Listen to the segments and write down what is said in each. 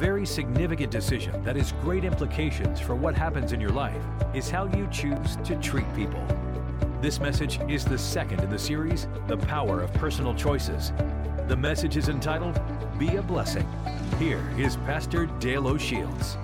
very significant decision that has great implications for what happens in your life is how you choose to treat people. This message is the second in the series, The Power of Personal Choices. The message is entitled, Be a Blessing. Here is Pastor Dale O'Shields.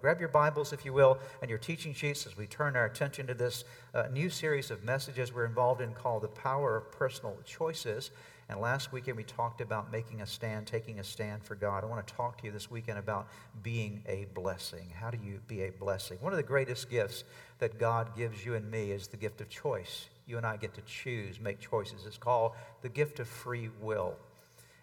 Grab your Bibles, if you will, and your teaching sheets as we turn our attention to this uh, new series of messages we're involved in called The Power of Personal Choices. And last weekend we talked about making a stand, taking a stand for God. I want to talk to you this weekend about being a blessing. How do you be a blessing? One of the greatest gifts that God gives you and me is the gift of choice. You and I get to choose, make choices. It's called the gift of free will.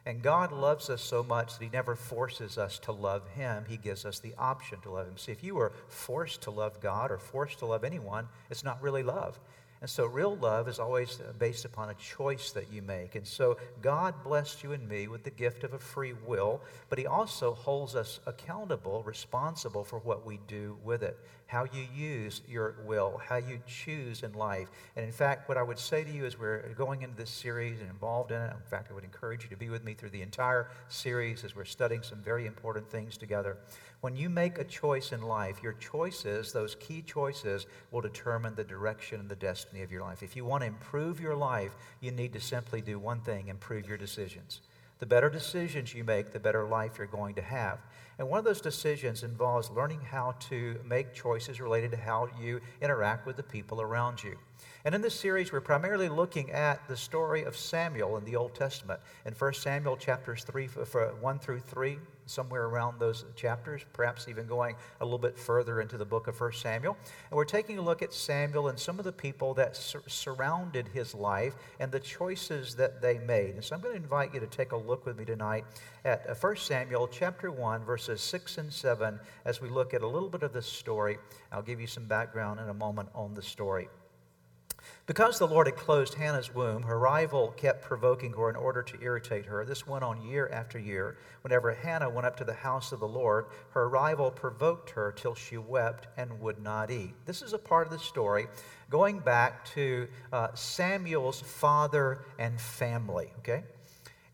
And God loves us so much that He never forces us to love Him. He gives us the option to love Him. See, if you were forced to love God or forced to love anyone, it's not really love. And so, real love is always based upon a choice that you make. And so, God blessed you and me with the gift of a free will, but He also holds us accountable, responsible for what we do with it, how you use your will, how you choose in life. And in fact, what I would say to you as we're going into this series and involved in it, in fact, I would encourage you to be with me through the entire series as we're studying some very important things together. When you make a choice in life, your choices, those key choices, will determine the direction and the destiny of your life. If you want to improve your life, you need to simply do one thing improve your decisions. The better decisions you make, the better life you're going to have. And one of those decisions involves learning how to make choices related to how you interact with the people around you. And in this series, we're primarily looking at the story of Samuel in the Old Testament. In 1 Samuel chapters 3, 1 through 3, somewhere around those chapters, perhaps even going a little bit further into the book of 1 Samuel. And we're taking a look at Samuel and some of the people that sur- surrounded his life and the choices that they made. And so I'm going to invite you to take a look with me tonight at 1 uh, Samuel chapter 1, verses 6 and 7, as we look at a little bit of this story. I'll give you some background in a moment on the story. Because the Lord had closed Hannah's womb, her rival kept provoking her in order to irritate her. This went on year after year. Whenever Hannah went up to the house of the Lord, her rival provoked her till she wept and would not eat. This is a part of the story going back to uh, Samuel's father and family, okay?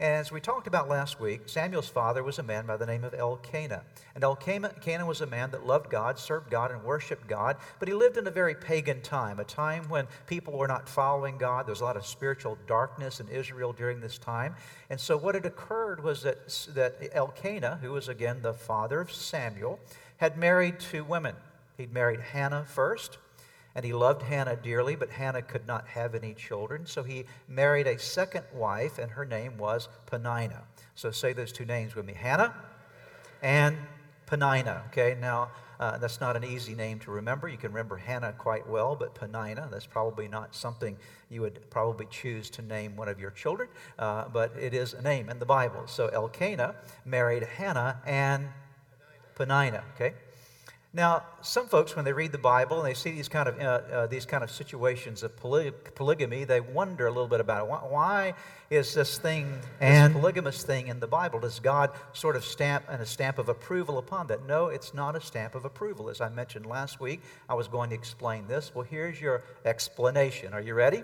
As we talked about last week, Samuel's father was a man by the name of Elkanah. And Elkanah was a man that loved God, served God, and worshiped God, but he lived in a very pagan time, a time when people were not following God. There was a lot of spiritual darkness in Israel during this time. And so what had occurred was that, that Elkanah, who was again the father of Samuel, had married two women. He'd married Hannah first, and he loved Hannah dearly, but Hannah could not have any children. So he married a second wife, and her name was Peninnah. So say those two names with me Hannah and Peninnah. Okay, now uh, that's not an easy name to remember. You can remember Hannah quite well, but Peninnah, that's probably not something you would probably choose to name one of your children, uh, but it is a name in the Bible. So Elkanah married Hannah and Peninnah. Okay? Now, some folks, when they read the Bible and they see these kind of, uh, uh, these kind of situations of poly- polygamy, they wonder a little bit about it. Why, why is this thing, and, this polygamous thing in the Bible? Does God sort of stamp and a stamp of approval upon that? No, it's not a stamp of approval. As I mentioned last week, I was going to explain this. Well, here's your explanation. Are you ready?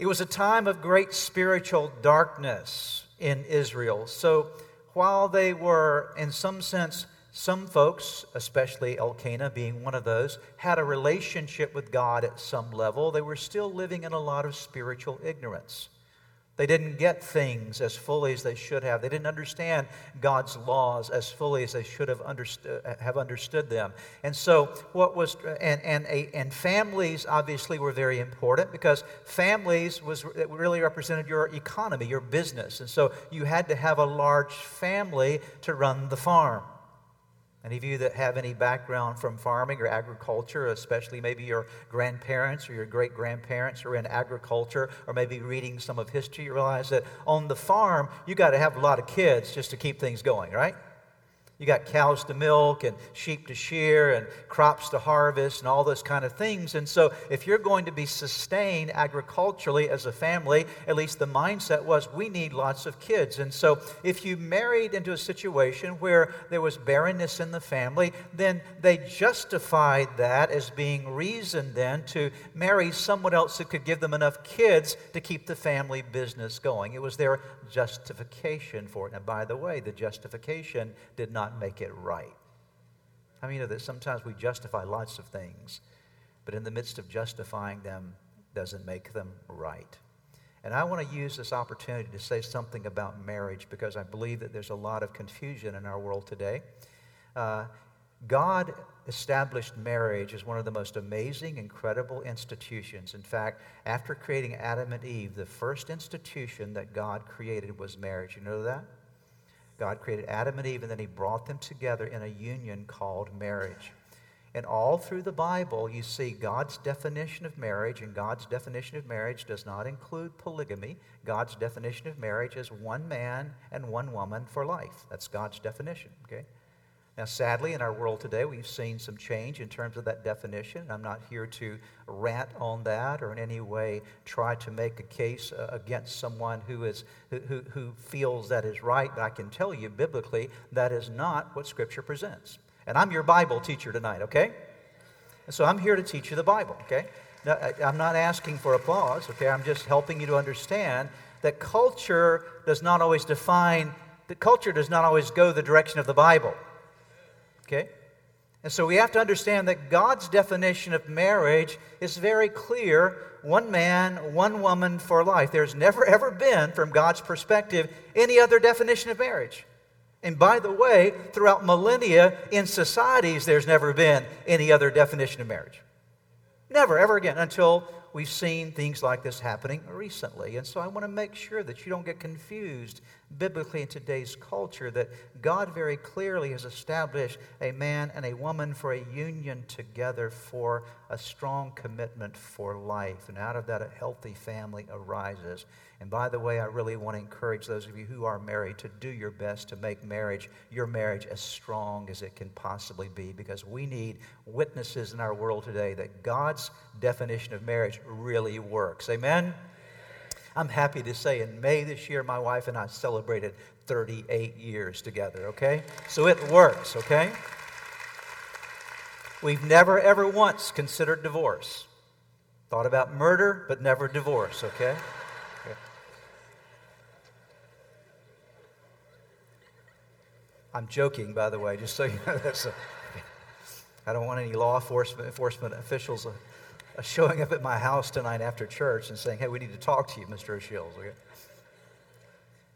It was a time of great spiritual darkness in Israel. So while they were, in some sense, some folks, especially Elkanah being one of those, had a relationship with God at some level. They were still living in a lot of spiritual ignorance. They didn't get things as fully as they should have. They didn't understand God's laws as fully as they should have understood, uh, have understood them. And so, what was and and and families obviously were very important because families was really represented your economy, your business, and so you had to have a large family to run the farm. Any of you that have any background from farming or agriculture, especially maybe your grandparents or your great grandparents are in agriculture, or maybe reading some of history, you realize that on the farm, you got to have a lot of kids just to keep things going, right? You got cows to milk and sheep to shear and crops to harvest and all those kind of things. And so, if you're going to be sustained agriculturally as a family, at least the mindset was we need lots of kids. And so, if you married into a situation where there was barrenness in the family, then they justified that as being reason then to marry someone else who could give them enough kids to keep the family business going. It was their justification for it. And by the way, the justification did not make it right. I mean, you know that sometimes we justify lots of things, but in the midst of justifying them, doesn't make them right. And I want to use this opportunity to say something about marriage because I believe that there's a lot of confusion in our world today. Uh, God established marriage as one of the most amazing, incredible institutions. In fact, after creating Adam and Eve, the first institution that God created was marriage. You know that? God created Adam and Eve, and then He brought them together in a union called marriage. And all through the Bible, you see God's definition of marriage, and God's definition of marriage does not include polygamy. God's definition of marriage is one man and one woman for life. That's God's definition, okay? Now, sadly, in our world today, we've seen some change in terms of that definition. I'm not here to rant on that or in any way try to make a case uh, against someone who, is, who, who feels that is right, but I can tell you biblically that is not what Scripture presents. And I'm your Bible teacher tonight, okay? And so I'm here to teach you the Bible, okay? Now, I'm not asking for applause, okay? I'm just helping you to understand that culture does not always define, that culture does not always go the direction of the Bible. Okay? And so we have to understand that God's definition of marriage is very clear one man, one woman for life. There's never, ever been, from God's perspective, any other definition of marriage. And by the way, throughout millennia in societies, there's never been any other definition of marriage. Never, ever again, until we've seen things like this happening recently. And so I want to make sure that you don't get confused biblically in today's culture that God very clearly has established a man and a woman for a union together for a strong commitment for life. And out of that, a healthy family arises. And by the way, I really want to encourage those of you who are married to do your best to make marriage, your marriage, as strong as it can possibly be because we need witnesses in our world today that God's definition of marriage really works. Amen? I'm happy to say in May this year, my wife and I celebrated 38 years together, okay? So it works, okay? We've never, ever once considered divorce. Thought about murder, but never divorce, okay? okay. I'm joking, by the way, just so you know. That's a, I don't want any law enforcement, enforcement officials uh, showing up at my house tonight after church and saying, hey, we need to talk to you, Mr. O'Shields. Okay?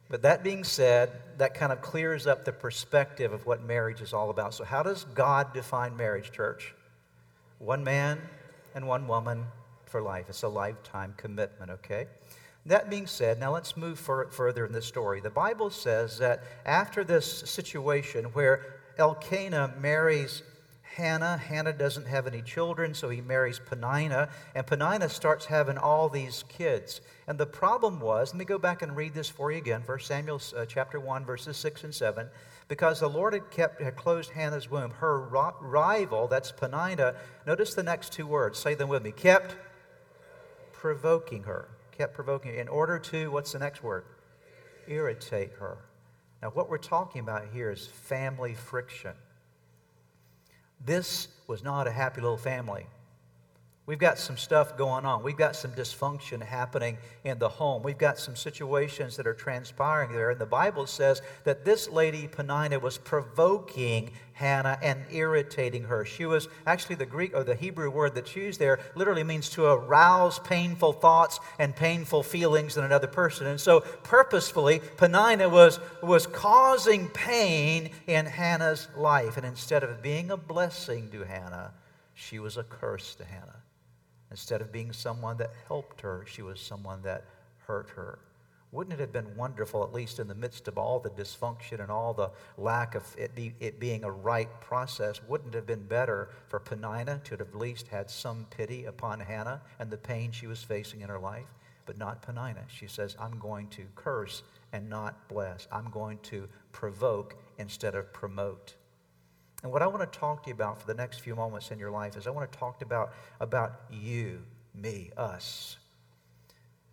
But that being said, that kind of clears up the perspective of what marriage is all about. So, how does God define marriage, church? One man and one woman for life. It's a lifetime commitment, okay? That being said, now let's move for, further in this story. The Bible says that after this situation where Elkanah marries Hannah. Hannah doesn't have any children, so he marries Peninnah, and Peninnah starts having all these kids. And the problem was, let me go back and read this for you again, 1 Samuel uh, chapter 1, verses 6 and 7. Because the Lord had, kept, had closed Hannah's womb, her rival, that's Peninnah, notice the next two words, say them with me, kept provoking her. Kept provoking her in order to, what's the next word? Irritate her. Now, what we're talking about here is family friction. This was not a happy little family. We've got some stuff going on. We've got some dysfunction happening in the home. We've got some situations that are transpiring there. And the Bible says that this lady, Peninnah, was provoking Hannah and irritating her. She was actually the Greek or the Hebrew word that's used there literally means to arouse painful thoughts and painful feelings in another person. And so, purposefully, Peninnah was, was causing pain in Hannah's life. And instead of being a blessing to Hannah, she was a curse to Hannah. Instead of being someone that helped her, she was someone that hurt her. Wouldn't it have been wonderful, at least in the midst of all the dysfunction and all the lack of it, be, it being a right process, wouldn't it have been better for Peninnah to have at least had some pity upon Hannah and the pain she was facing in her life? But not Peninnah. She says, I'm going to curse and not bless. I'm going to provoke, instead of promote. And what I want to talk to you about for the next few moments in your life is I want to talk about, about you, me, us.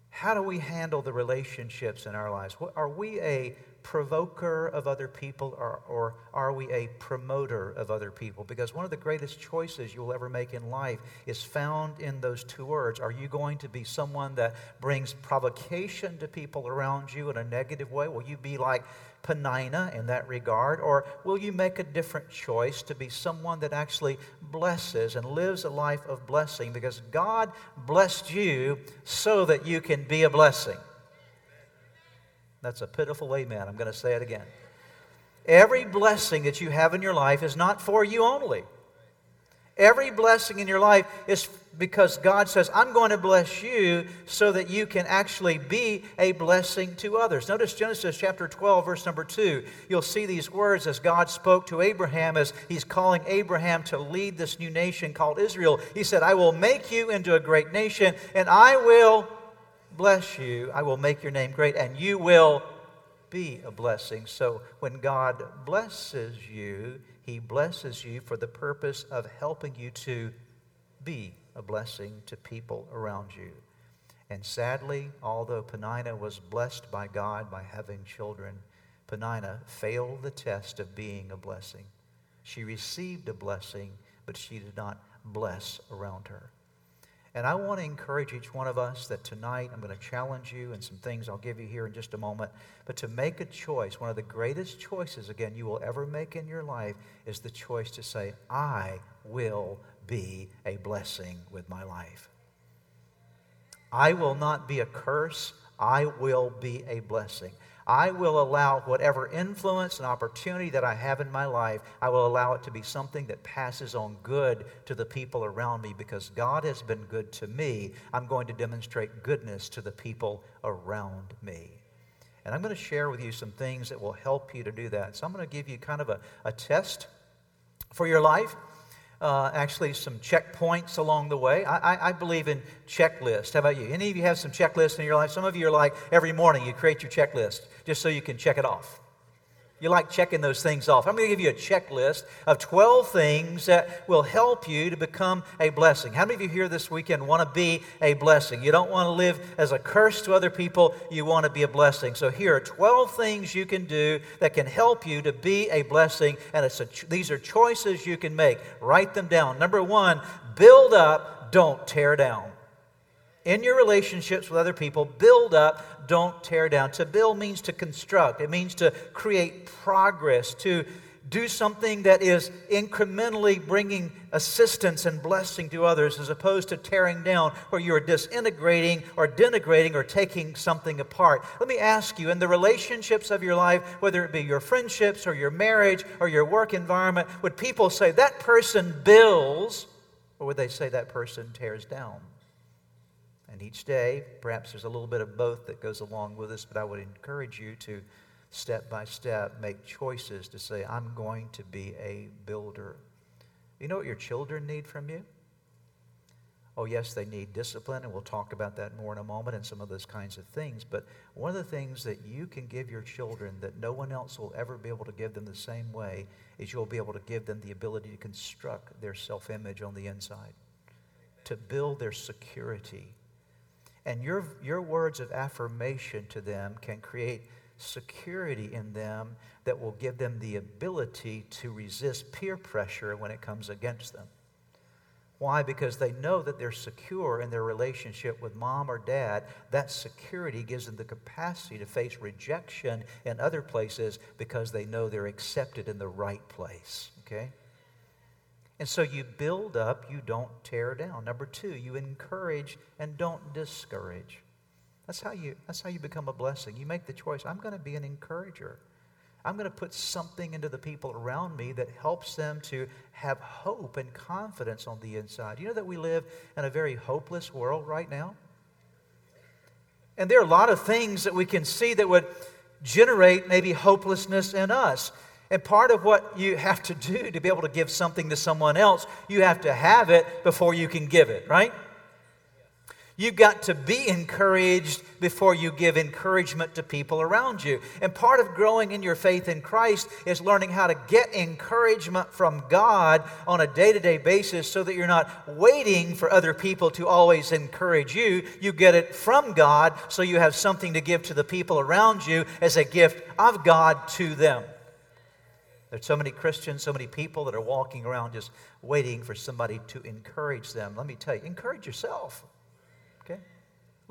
How do we handle the relationships in our lives? Are we a provoker of other people or, or are we a promoter of other people? Because one of the greatest choices you'll ever make in life is found in those two words. Are you going to be someone that brings provocation to people around you in a negative way? Will you be like Peninnah in that regard? Or will you make a different choice to be someone that actually blesses and lives a life of blessing? Because God blessed you so that you can be a blessing. That's a pitiful amen. I'm going to say it again. Every blessing that you have in your life is not for you only. Every blessing in your life is because God says, I'm going to bless you so that you can actually be a blessing to others. Notice Genesis chapter 12, verse number 2. You'll see these words as God spoke to Abraham as he's calling Abraham to lead this new nation called Israel. He said, I will make you into a great nation, and I will bless you. I will make your name great, and you will be a blessing. So when God blesses you, He blesses you for the purpose of helping you to be a blessing to people around you. And sadly, although Peninnah was blessed by God by having children, Peninnah failed the test of being a blessing. She received a blessing, but she did not bless around her. And I want to encourage each one of us that tonight I'm going to challenge you and some things I'll give you here in just a moment. But to make a choice, one of the greatest choices, again, you will ever make in your life is the choice to say, I will be a blessing with my life. I will not be a curse, I will be a blessing. I will allow whatever influence and opportunity that I have in my life, I will allow it to be something that passes on good to the people around me because God has been good to me. I'm going to demonstrate goodness to the people around me. And I'm going to share with you some things that will help you to do that. So I'm going to give you kind of a, a test for your life uh, actually some checkpoints along the way. I, I, I, believe in checklists. How about you? Any of you have some checklists in your life? Some of you are like every morning you create your checklist just so you can check it off. You like checking those things off. I'm going to give you a checklist of 12 things that will help you to become a blessing. How many of you here this weekend want to be a blessing? You don't want to live as a curse to other people, you want to be a blessing. So here are 12 things you can do that can help you to be a blessing, and a, these are choices you can make. Write them down. Number one, build up, don't tear down in your relationships with other people, build up, don't tear down. To build means to construct, it means to create progress, to do something that is incrementally bringing assistance and blessing to others as opposed to tearing down where you're disintegrating or denigrating or taking something apart. Let me ask you in the relationships of your life, whether it be your friendships or your marriage or your work environment, would people say that person builds or would they say that person tears down? And each day, perhaps there's a little bit of both that goes along with this, but I would encourage you to step by step make choices to say, I'm going to be a builder. You know what your children need from you? Oh, yes, they need discipline, and we'll talk about that more in a moment and some of those kinds of things. But one of the things that you can give your children that no one else will ever be able to give them the same way is you'll be able to give them the ability to construct their self image on the inside, to build their security and your, your words of affirmation to them can create security in them that will give them the ability to resist peer pressure when it comes against them. Why? Because they know that they're secure in their relationship with mom or dad. That security gives them the capacity to face rejection in other places because they know they're accepted in the right place. Okay? And so you build up, you don't tear down. Number two, you encourage and don't discourage. That's how you, that's how you become a blessing. You make the choice I'm going to be an encourager. I'm going to put something into the people around me that helps them to have hope and confidence on the inside. You know that we live in a very hopeless world right now? And there are a lot of things that we can see that would generate maybe hopelessness in us. And part of what you have to do to be able to give something to someone else, you have to have it before you can give it, right? You've got to be encouraged before you give encouragement to people around you. And part of growing in your faith in Christ is learning how to get encouragement from God on a day to day basis so that you're not waiting for other people to always encourage you. You get it from God so you have something to give to the people around you as a gift of God to them. There's so many Christians, so many people that are walking around just waiting for somebody to encourage them. Let me tell you, encourage yourself.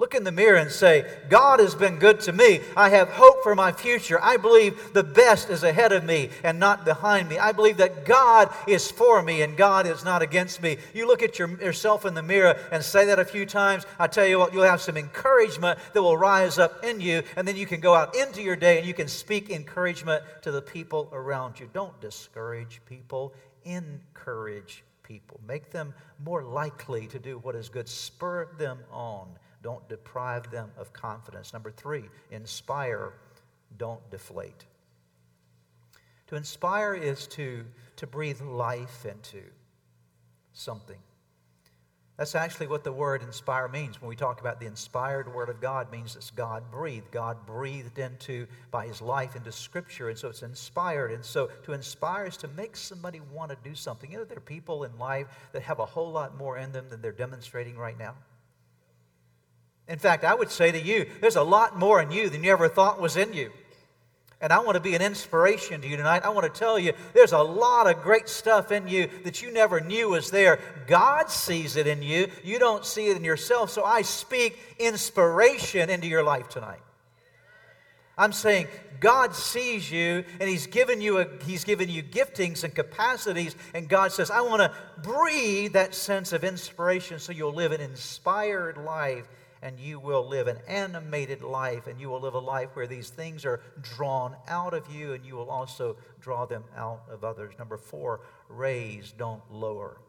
Look in the mirror and say, God has been good to me. I have hope for my future. I believe the best is ahead of me and not behind me. I believe that God is for me and God is not against me. You look at your, yourself in the mirror and say that a few times. I tell you what, you'll have some encouragement that will rise up in you, and then you can go out into your day and you can speak encouragement to the people around you. Don't discourage people, encourage people. Make them more likely to do what is good, spur them on. Don't deprive them of confidence. Number three, inspire, don't deflate. To inspire is to, to breathe life into something. That's actually what the word inspire means. When we talk about the inspired word of God, means it's God breathed. God breathed into by his life into scripture. And so it's inspired. And so to inspire is to make somebody want to do something. You know, there are people in life that have a whole lot more in them than they're demonstrating right now. In fact, I would say to you, there's a lot more in you than you ever thought was in you. And I want to be an inspiration to you tonight. I want to tell you there's a lot of great stuff in you that you never knew was there. God sees it in you. You don't see it in yourself. So I speak inspiration into your life tonight. I'm saying God sees you and he's given you a, he's given you giftings and capacities and God says, "I want to breathe that sense of inspiration so you'll live an inspired life and you will live an animated life, and you will live a life where these things are drawn out of you, and you will also draw them out of others. Number four, raise, don't lower.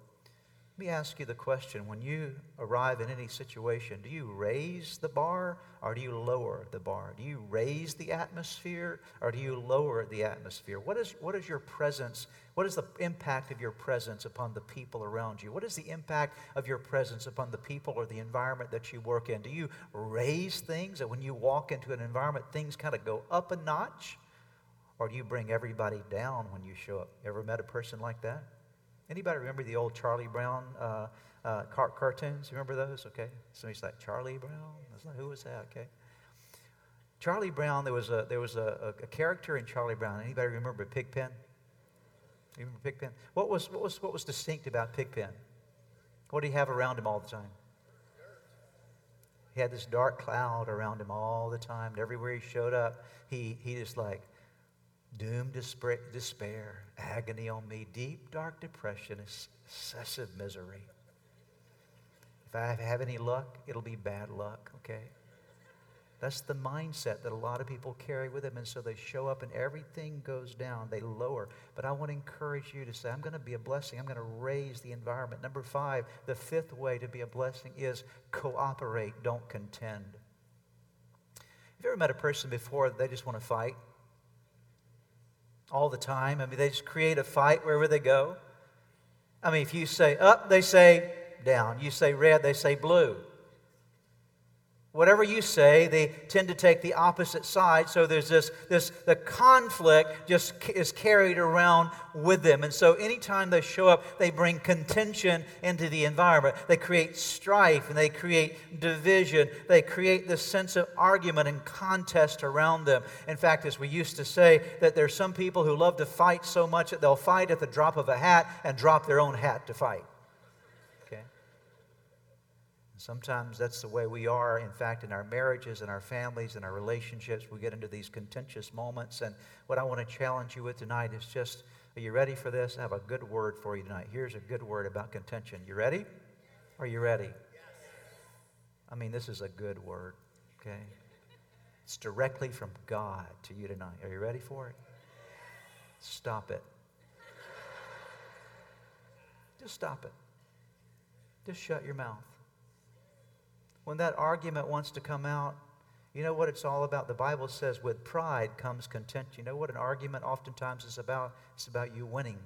Let me ask you the question when you arrive in any situation, do you raise the bar or do you lower the bar? Do you raise the atmosphere or do you lower the atmosphere? What is, what is your presence? What is the impact of your presence upon the people around you? What is the impact of your presence upon the people or the environment that you work in? Do you raise things that when you walk into an environment, things kind of go up a notch? Or do you bring everybody down when you show up? Ever met a person like that? Anybody remember the old Charlie Brown uh, uh, car- cartoons? Remember those? Okay. Somebody's like, Charlie Brown? Like, Who was that? Okay. Charlie Brown, there was a, there was a, a character in Charlie Brown. Anybody remember Pigpen? Remember Pigpen? What was, what, was, what was distinct about Pigpen? What did he have around him all the time? He had this dark cloud around him all the time. And everywhere he showed up, he, he just like, doom, despair, agony on me, deep, dark depression, excessive misery. If I have any luck, it'll be bad luck, okay? That's the mindset that a lot of people carry with them, and so they show up and everything goes down. They lower. But I want to encourage you to say, I'm going to be a blessing. I'm going to raise the environment. Number five, the fifth way to be a blessing is cooperate, don't contend. Have you ever met a person before that they just want to fight? all the time. I mean, they just create a fight wherever they go. I mean, if you say up, they say down. You say red, they say blue. Whatever you say, they tend to take the opposite side. So there's this, this the conflict just is carried around with them. And so anytime they show up, they bring contention into the environment. They create strife and they create division. They create this sense of argument and contest around them. In fact, as we used to say, that there's some people who love to fight so much that they'll fight at the drop of a hat and drop their own hat to fight. Sometimes that's the way we are, in fact, in our marriages and our families and our relationships. We get into these contentious moments. And what I want to challenge you with tonight is just are you ready for this? I have a good word for you tonight. Here's a good word about contention. You ready? Are you ready? I mean, this is a good word, okay? It's directly from God to you tonight. Are you ready for it? Stop it. Just stop it. Just shut your mouth when that argument wants to come out, you know what it's all about? The Bible says, with pride comes content. You know what an argument oftentimes is about? It's about you winning.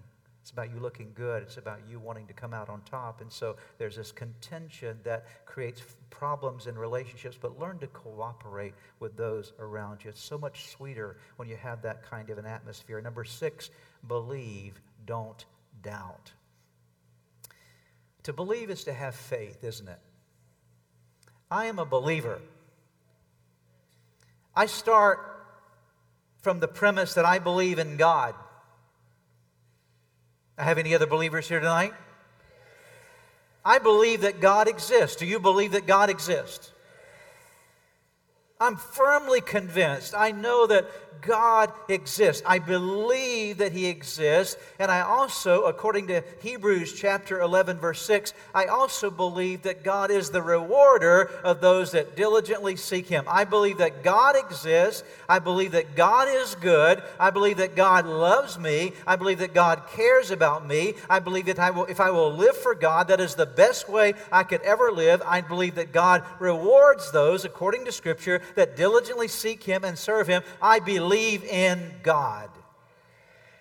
It's about you looking good. It's about you wanting to come out on top. And so there's this contention that creates problems in relationships, but learn to cooperate with those around you. It's so much sweeter when you have that kind of an atmosphere. Number six, believe, don't doubt. To believe is to have faith, isn't it? I am a believer. I start from the premise that I believe in God. I have any other believers here tonight? I believe that God exists. Do you believe that God exists? I'm firmly convinced. I know God exists. I believe that He exists. And I also, according to Hebrews chapter 11, verse 6, I also believe that God is the rewarder of those that diligently seek Him. I believe that God exists. I believe that God is good. I believe that God loves me. I believe that God cares about me. I believe that I will, if I will live for God, that is the best way I could ever live. I believe that God rewards those, according to Scripture, that diligently seek Him and serve Him. I believe believe in God.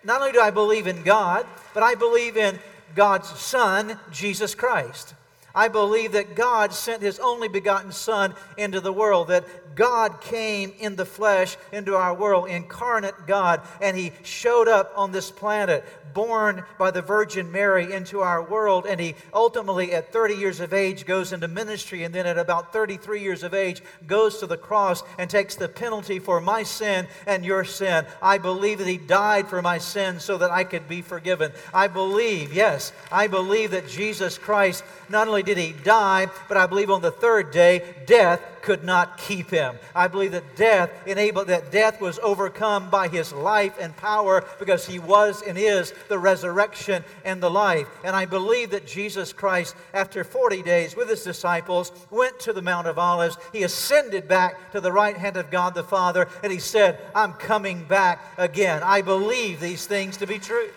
Not only do I believe in God, but I believe in God's Son, Jesus Christ. I believe that God sent His only begotten Son into the world, that God came in the flesh into our world, incarnate God, and He showed up on this planet, born by the Virgin Mary into our world, and He ultimately, at 30 years of age, goes into ministry, and then at about 33 years of age, goes to the cross and takes the penalty for my sin and your sin. I believe that He died for my sin so that I could be forgiven. I believe, yes, I believe that Jesus Christ, not only did He die, but I believe on the third day, death could not keep him. I believe that death enabled that death was overcome by his life and power because he was and is the resurrection and the life. And I believe that Jesus Christ, after 40 days with his disciples, went to the Mount of Olives. He ascended back to the right hand of God the Father, and he said, I'm coming back again. I believe these things to be true.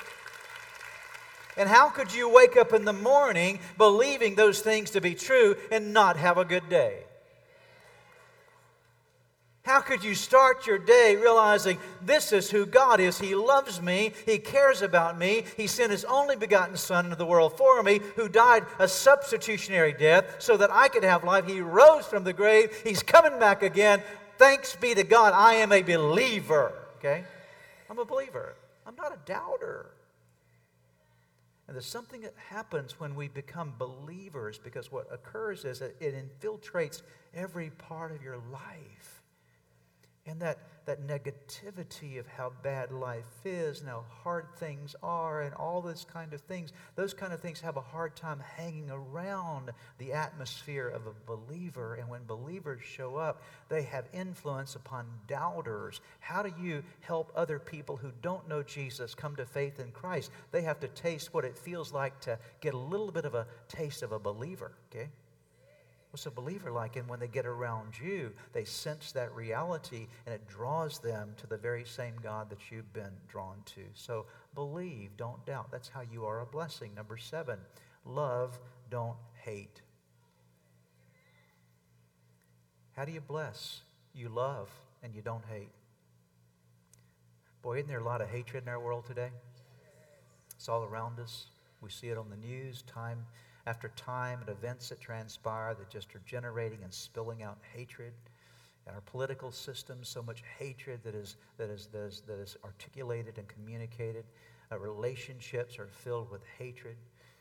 And how could you wake up in the morning believing those things to be true and not have a good day? How could you start your day realizing this is who God is? He loves me. He cares about me. He sent His only begotten Son into the world for me, who died a substitutionary death so that I could have life. He rose from the grave. He's coming back again. Thanks be to God. I am a believer. Okay? I'm a believer. I'm not a doubter. And there's something that happens when we become believers because what occurs is that it infiltrates every part of your life and that, that negativity of how bad life is and how hard things are and all those kind of things, those kind of things have a hard time hanging around the atmosphere of a believer. And when believers show up, they have influence upon doubters. How do you help other people who don't know Jesus come to faith in Christ? They have to taste what it feels like to get a little bit of a taste of a believer, okay? What's a believer like? And when they get around you, they sense that reality and it draws them to the very same God that you've been drawn to. So believe, don't doubt. That's how you are a blessing. Number seven, love, don't hate. How do you bless? You love and you don't hate. Boy, isn't there a lot of hatred in our world today? It's all around us. We see it on the news time after time and events that transpire that just are generating and spilling out hatred. In our political system, so much hatred that is, that is, that is, that is articulated and communicated. Uh, relationships are filled with hatred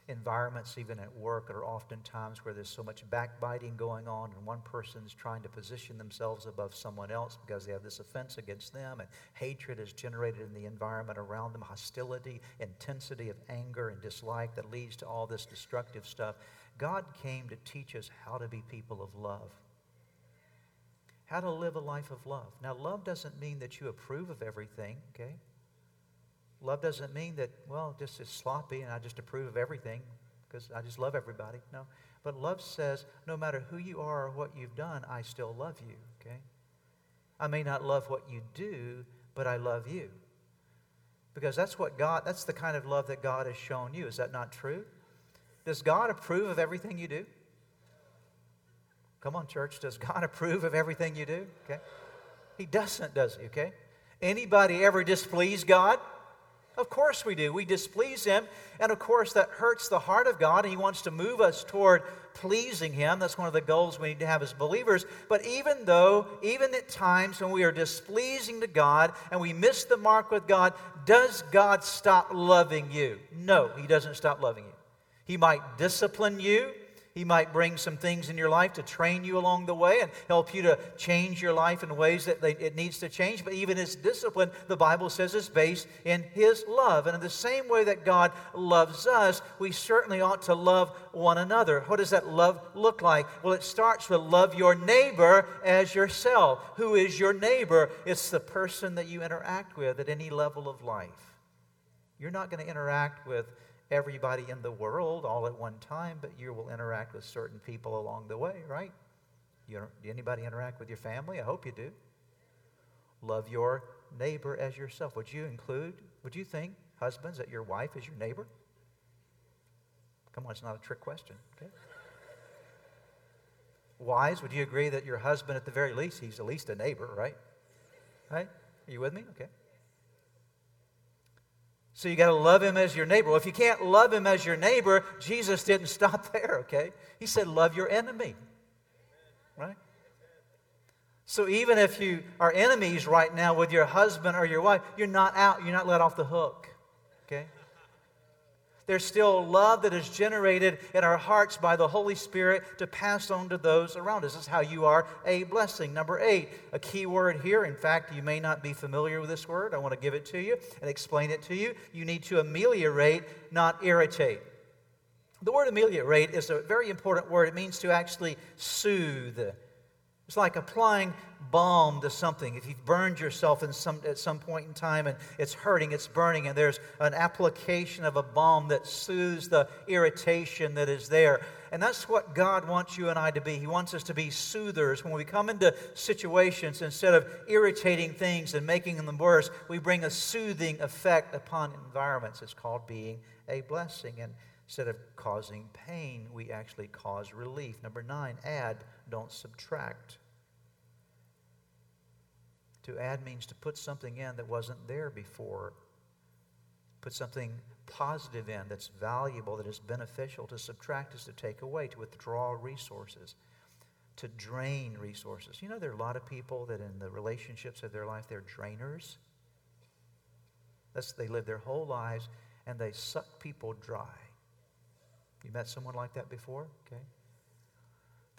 environments, even at work, are oftentimes where there's so much backbiting going on, and one person's trying to position themselves above someone else because they have this offense against them, and hatred is generated in the environment around them, hostility, intensity of anger and dislike that leads to all this destructive stuff. God came to teach us how to be people of love. How to live a life of love. Now, love doesn't mean that you approve of everything, okay? Love doesn't mean that, well, just is sloppy and I just approve of everything because I just love everybody. No. But love says, no matter who you are or what you've done, I still love you, okay? I may not love what you do, but I love you. Because that's what God, that's the kind of love that God has shown you. Is that not true? Does God approve of everything you do? Come on, church. Does God approve of everything you do? Okay. He doesn't, does he? Okay. Anybody ever displease God? Of course we do. We displease Him. And of course, that hurts the heart of God, and He wants to move us toward pleasing Him. That's one of the goals we need to have as believers. But even though, even at times when we are displeasing to God and we miss the mark with God, does God stop loving you? No, He doesn't stop loving you. He might discipline you. He might bring some things in your life to train you along the way and help you to change your life in ways that they, it needs to change. But even his discipline, the Bible says, is based in his love. And in the same way that God loves us, we certainly ought to love one another. What does that love look like? Well, it starts with love your neighbor as yourself. Who is your neighbor? It's the person that you interact with at any level of life. You're not going to interact with everybody in the world all at one time, but you will interact with certain people along the way, right? You, do anybody interact with your family? I hope you do. Love your neighbor as yourself. Would you include, would you think, husbands, that your wife is your neighbor? Come on, it's not a trick question, okay? Wives, would you agree that your husband, at the very least, he's at least a neighbor, right? Right? Are you with me? Okay. So you got to love him as your neighbor. Well, if you can't love him as your neighbor, Jesus didn't stop there, okay? He said, love your enemy. Right? So even if you are enemies right now with your husband or your wife, you're not out, you're not let off the hook. Okay? There's still love that is generated in our hearts by the Holy Spirit to pass on to those around us. This is how you are a blessing. Number eight, a key word here. In fact, you may not be familiar with this word. I want to give it to you and explain it to you. You need to ameliorate, not irritate. The word ameliorate is a very important word. It means to actually soothe. It's like applying balm to something. If you've burned yourself some, at some point in time and it's hurting, it's burning, and there's an application of a balm that soothes the irritation that is there. And that's what God wants you and I to be. He wants us to be soothers. When we come into situations, instead of irritating things and making them worse, we bring a soothing effect upon environments. It's called being a blessing. And instead of causing pain, we actually cause relief. Number nine, add, don't subtract. To add means to put something in that wasn't there before. Put something positive in that's valuable, that is beneficial. To subtract is to take away, to withdraw resources, to drain resources. You know, there are a lot of people that in the relationships of their life, they're drainers. That's, they live their whole lives and they suck people dry. You met someone like that before? Okay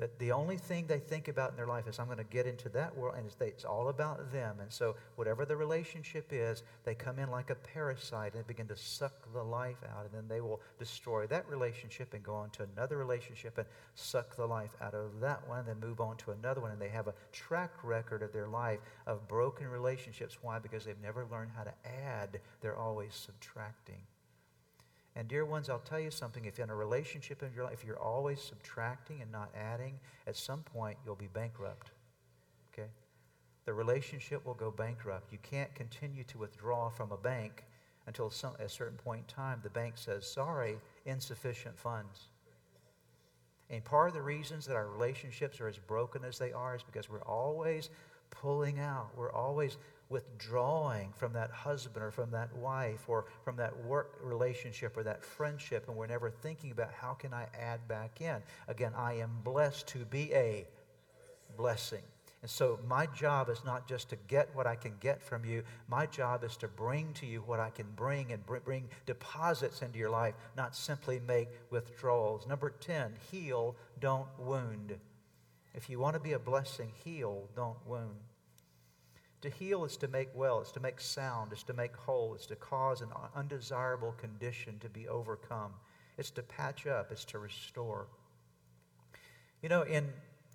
that the only thing they think about in their life is I'm going to get into that world and it's, it's, all about them. And so whatever the relationship is, they come in like a parasite and begin to suck the life out and then they will destroy that relationship and go on to another relationship and suck the life out of that one and then move on to another one and they have a track record of their life of broken relationships. Why? Because they've never learned how to add. They're always subtracting. And, dear ones, I'll tell you something. If in a relationship in your life, if you're always subtracting and not adding, at some point you'll be bankrupt. Okay? The relationship will go bankrupt. You can't continue to withdraw from a bank until some, a certain point in time the bank says, sorry, insufficient funds. And part of the reasons that our relationships are as broken as they are is because we're always pulling out. We're always withdrawing from that husband or from that wife or from that work relationship or that friendship and we're never thinking about how can I add back in. Again, I am blessed to be a blessing. And so my job is not just to get what I can get from you. My job is to bring to you what I can bring and bring deposits into your life, not simply make withdrawals. Number 10, heal, don't wound. If you want to be a blessing, heal, don't wound. To heal is to make well, it's to make sound, it's to make whole, it's to cause an undesirable condition to be overcome, it's to patch up, it's to restore. You know, in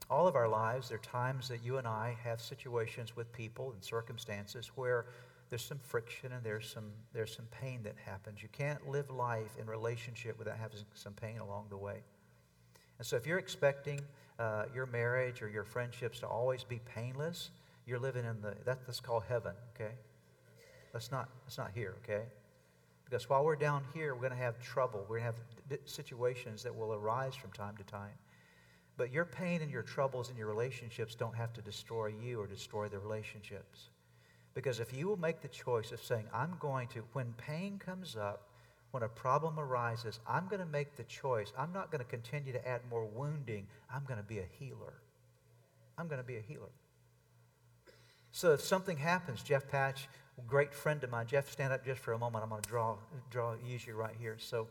all of our lives, there are times that you and I have situations with people and circumstances where there's some friction and there's some, there's some pain that happens. You can't live life in relationship without having some pain along the way. And so if you're expecting uh, your marriage or your friendships to always be painless, you're living in the, that, that's called heaven, okay? That's not, that's not here, okay? Because while we're down here, we're going to have trouble. We're going to have situations that will arise from time to time. But your pain and your troubles and your relationships don't have to destroy you or destroy the relationships. Because if you will make the choice of saying, I'm going to, when pain comes up, when a problem arises, I'm going to make the choice. I'm not going to continue to add more wounding. I'm going to be a healer. I'm going to be a healer. So if something happens, Jeff Patch, great friend of mine, Jeff, stand up just for a moment. I'm going to draw, draw, use you right here. So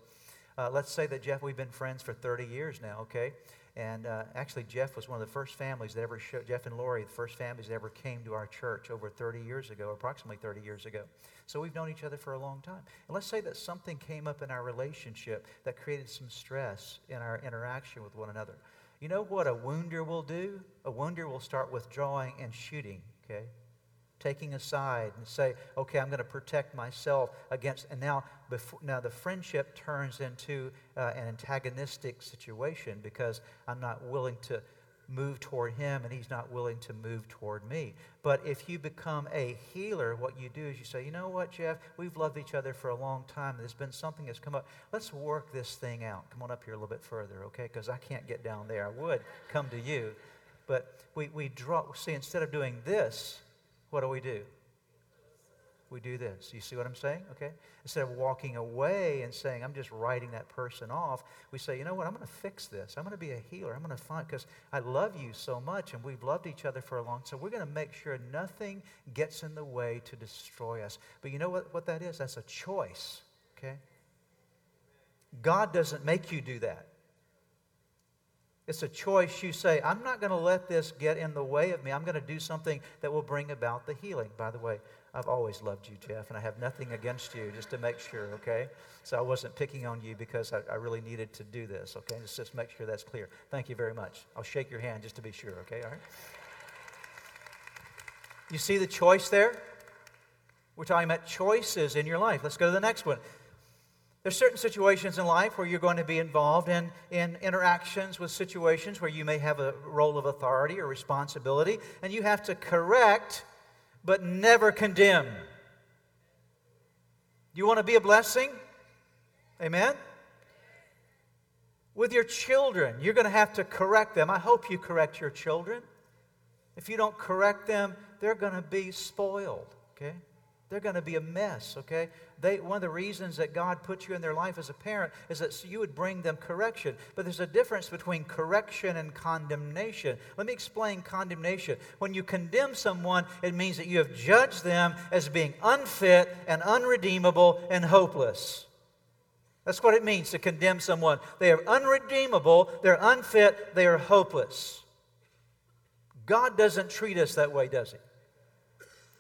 uh, let's say that Jeff, we've been friends for 30 years now, okay? And uh, actually, Jeff was one of the first families that ever showed, Jeff and Lori, the first families that ever came to our church over 30 years ago, approximately 30 years ago. So we've known each other for a long time. And let's say that something came up in our relationship that created some stress in our interaction with one another. You know what a wounder will do? A wounder will start withdrawing and shooting, okay? taking a side and say, okay, I'm going to protect myself against. And now, before, now the friendship turns into uh, an antagonistic situation because I'm not willing to move toward him and he's not willing to move toward me. But if you become a healer, what you do is you say, you know what, Jeff, we've loved each other for a long time. There's been something that's come up. Let's work this thing out. Come on up here a little bit further, okay? Because I can't get down there. I would come to you. But we, we draw, see, instead of doing this, what do we do? We do this. You see what I'm saying? Okay? Instead of walking away and saying, I'm just writing that person off, we say, you know what? I'm going to fix this. I'm going to be a healer. I'm going to find, because I love you so much and we've loved each other for a long So we're going to make sure nothing gets in the way to destroy us. But you know what, what that is? That's a choice. Okay? God doesn't make you do that. It's a choice you say, I'm not going to let this get in the way of me. I'm going to do something that will bring about the healing. By the way, I've always loved you, Jeff, and I have nothing against you, just to make sure, okay? So I wasn't picking on you because I, I really needed to do this, okay? Just, just make sure that's clear. Thank you very much. I'll shake your hand just to be sure, okay? All right? You see the choice there? We're talking about choices in your life. Let's go to the next one. There's certain situations in life where you're going to be involved in, in interactions with situations where you may have a role of authority or responsibility, and you have to correct but never condemn. Do you want to be a blessing? Amen? With your children, you're going to have to correct them. I hope you correct your children. If you don't correct them, they're going to be spoiled, okay? They're going to be a mess, okay? They, one of the reasons that God put you in their life as a parent is that you would bring them correction. But there's a difference between correction and condemnation. Let me explain condemnation. When you condemn someone, it means that you have judged them as being unfit and unredeemable and hopeless. That's what it means to condemn someone. They are unredeemable, they're unfit, they are hopeless. God doesn't treat us that way, does He?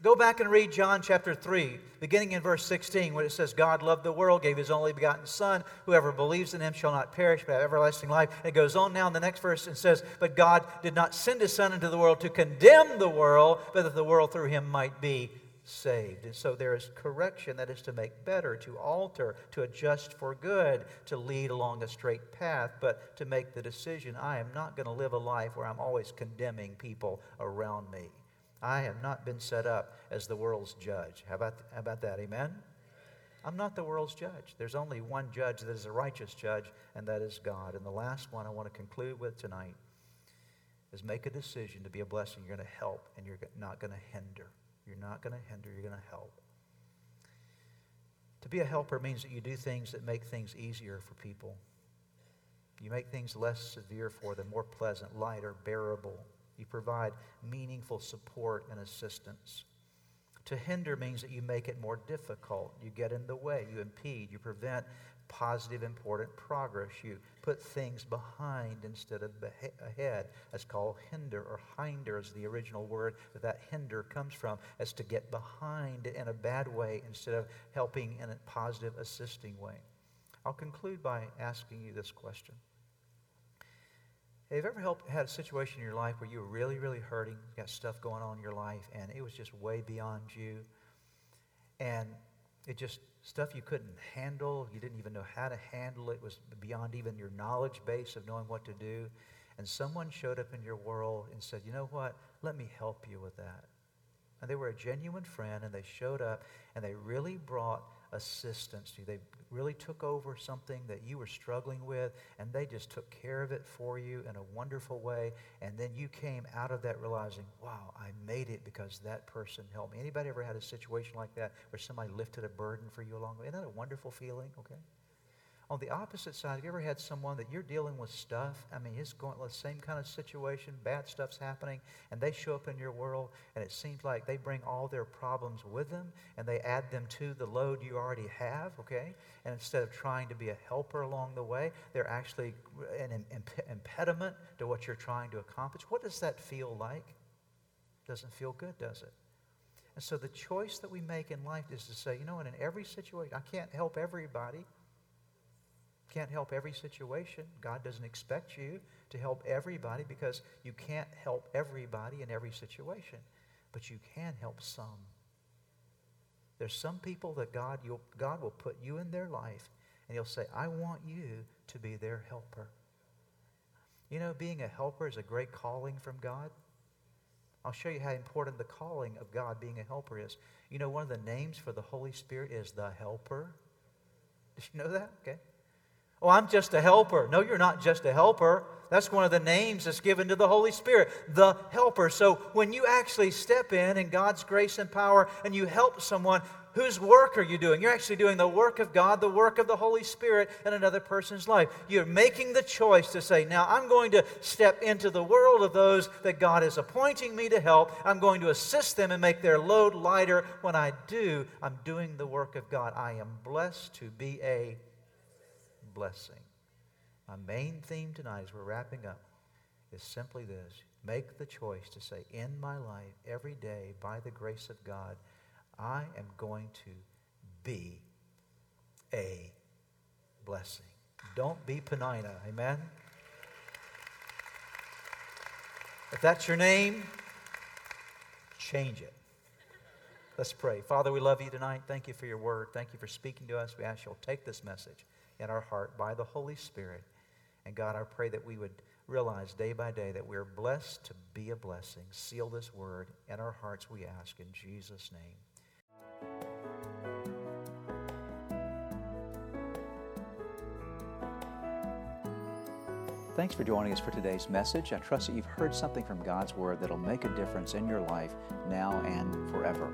Go back and read John chapter 3, beginning in verse 16, where it says, God loved the world, gave his only begotten Son. Whoever believes in him shall not perish, but have everlasting life. And it goes on now in the next verse and says, But God did not send his Son into the world to condemn the world, but that the world through him might be saved. And so there is correction that is to make better, to alter, to adjust for good, to lead along a straight path, but to make the decision I am not going to live a life where I'm always condemning people around me. I have not been set up as the world's judge. How about, how about that? Amen? I'm not the world's judge. There's only one judge that is a righteous judge, and that is God. And the last one I want to conclude with tonight is make a decision to be a blessing. You're going to help, and you're not going to hinder. You're not going to hinder, you're going to help. To be a helper means that you do things that make things easier for people. You make things less severe for them, more pleasant, lighter, bearable. You provide meaningful support and assistance. To hinder means that you make it more difficult. You get in the way. You impede. You prevent positive, important progress. You put things behind instead of ahead. That's called hinder or hinder is the original word that that hinder comes from, as to get behind in a bad way instead of helping in a positive, assisting way. I'll conclude by asking you this question. Have you ever helped, had a situation in your life where you were really, really hurting, you got stuff going on in your life, and it was just way beyond you? And it just, stuff you couldn't handle, you didn't even know how to handle it, was beyond even your knowledge base of knowing what to do. And someone showed up in your world and said, You know what? Let me help you with that. And they were a genuine friend, and they showed up, and they really brought assistance to you. They really took over something that you were struggling with, and they just took care of it for you in a wonderful way. And then you came out of that realizing, wow, I made it because that person helped me. Anybody ever had a situation like that where somebody lifted a burden for you along the way? Isn't that a wonderful feeling? Okay. On the opposite side, have you ever had someone that you're dealing with stuff? I mean, it's going the same kind of situation, bad stuff's happening, and they show up in your world, and it seems like they bring all their problems with them, and they add them to the load you already have, okay? And instead of trying to be a helper along the way, they're actually an imp- impediment to what you're trying to accomplish. What does that feel like? Doesn't feel good, does it? And so the choice that we make in life is to say, you know what, in every situation, I can't help everybody can't help every situation. God doesn't expect you to help everybody because you can't help everybody in every situation. But you can help some. There's some people that God, God will put you in their life and He'll say, I want you to be their helper. You know, being a helper is a great calling from God. I'll show you how important the calling of God being a helper is. You know, one of the names for the Holy Spirit is the helper. Did you know that? Okay. Oh, I'm just a helper. No, you're not just a helper. That's one of the names that's given to the Holy Spirit, the helper. So when you actually step in in God's grace and power and you help someone, whose work are you doing? You're actually doing the work of God, the work of the Holy Spirit in another person's life. You're making the choice to say, now I'm going to step into the world of those that God is appointing me to help. I'm going to assist them and make their load lighter. When I do, I'm doing the work of God. I am blessed to be a blessing. My main theme tonight, as we're wrapping up, is simply this make the choice to say, in my life, every day, by the grace of God, I am going to be a blessing. Don't be Penina. Amen? If that's your name, change it. Let's pray. Father, we love you tonight. Thank you for your word. Thank you for speaking to us. We ask you'll take this message in our heart by the Holy Spirit. And God, I pray that we would realize day by day that we're blessed to be a blessing. Seal this word in our hearts, we ask, in Jesus' name. Thanks for joining us for today's message. I trust that you've heard something from God's Word that'll make a difference in your life now and forever.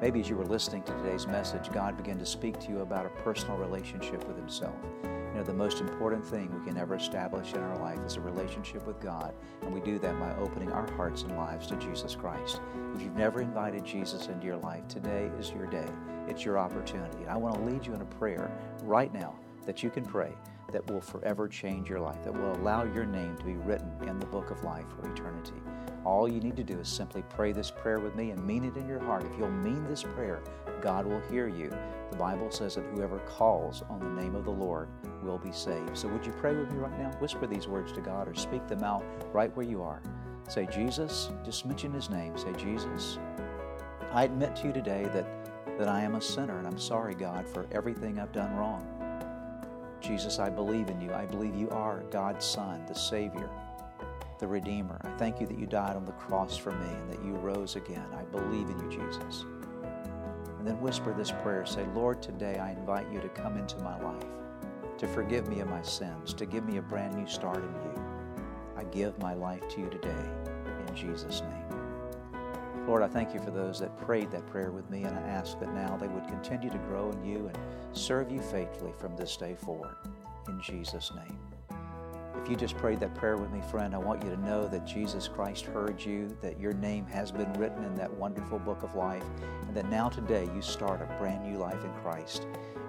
Maybe as you were listening to today's message, God began to speak to you about a personal relationship with Himself. You know, the most important thing we can ever establish in our life is a relationship with God, and we do that by opening our hearts and lives to Jesus Christ. If you've never invited Jesus into your life, today is your day. It's your opportunity. And I want to lead you in a prayer right now that you can pray that will forever change your life, that will allow your name to be written in the book of life for eternity. All you need to do is simply pray this prayer with me and mean it in your heart. If you'll mean this prayer, God will hear you. The Bible says that whoever calls on the name of the Lord will be saved. So would you pray with me right now? Whisper these words to God or speak them out right where you are. Say, Jesus, just mention his name. Say, Jesus, I admit to you today that, that I am a sinner and I'm sorry, God, for everything I've done wrong. Jesus, I believe in you. I believe you are God's Son, the Savior the Redeemer. I thank you that you died on the cross for me and that you rose again. I believe in you, Jesus. And then whisper this prayer say, Lord, today I invite you to come into my life, to forgive me of my sins, to give me a brand new start in you. I give my life to you today in Jesus' name. Lord, I thank you for those that prayed that prayer with me, and I ask that now they would continue to grow in you and serve you faithfully from this day forward. In Jesus' name. If you just prayed that prayer with me, friend, I want you to know that Jesus Christ heard you, that your name has been written in that wonderful book of life, and that now today you start a brand new life in Christ.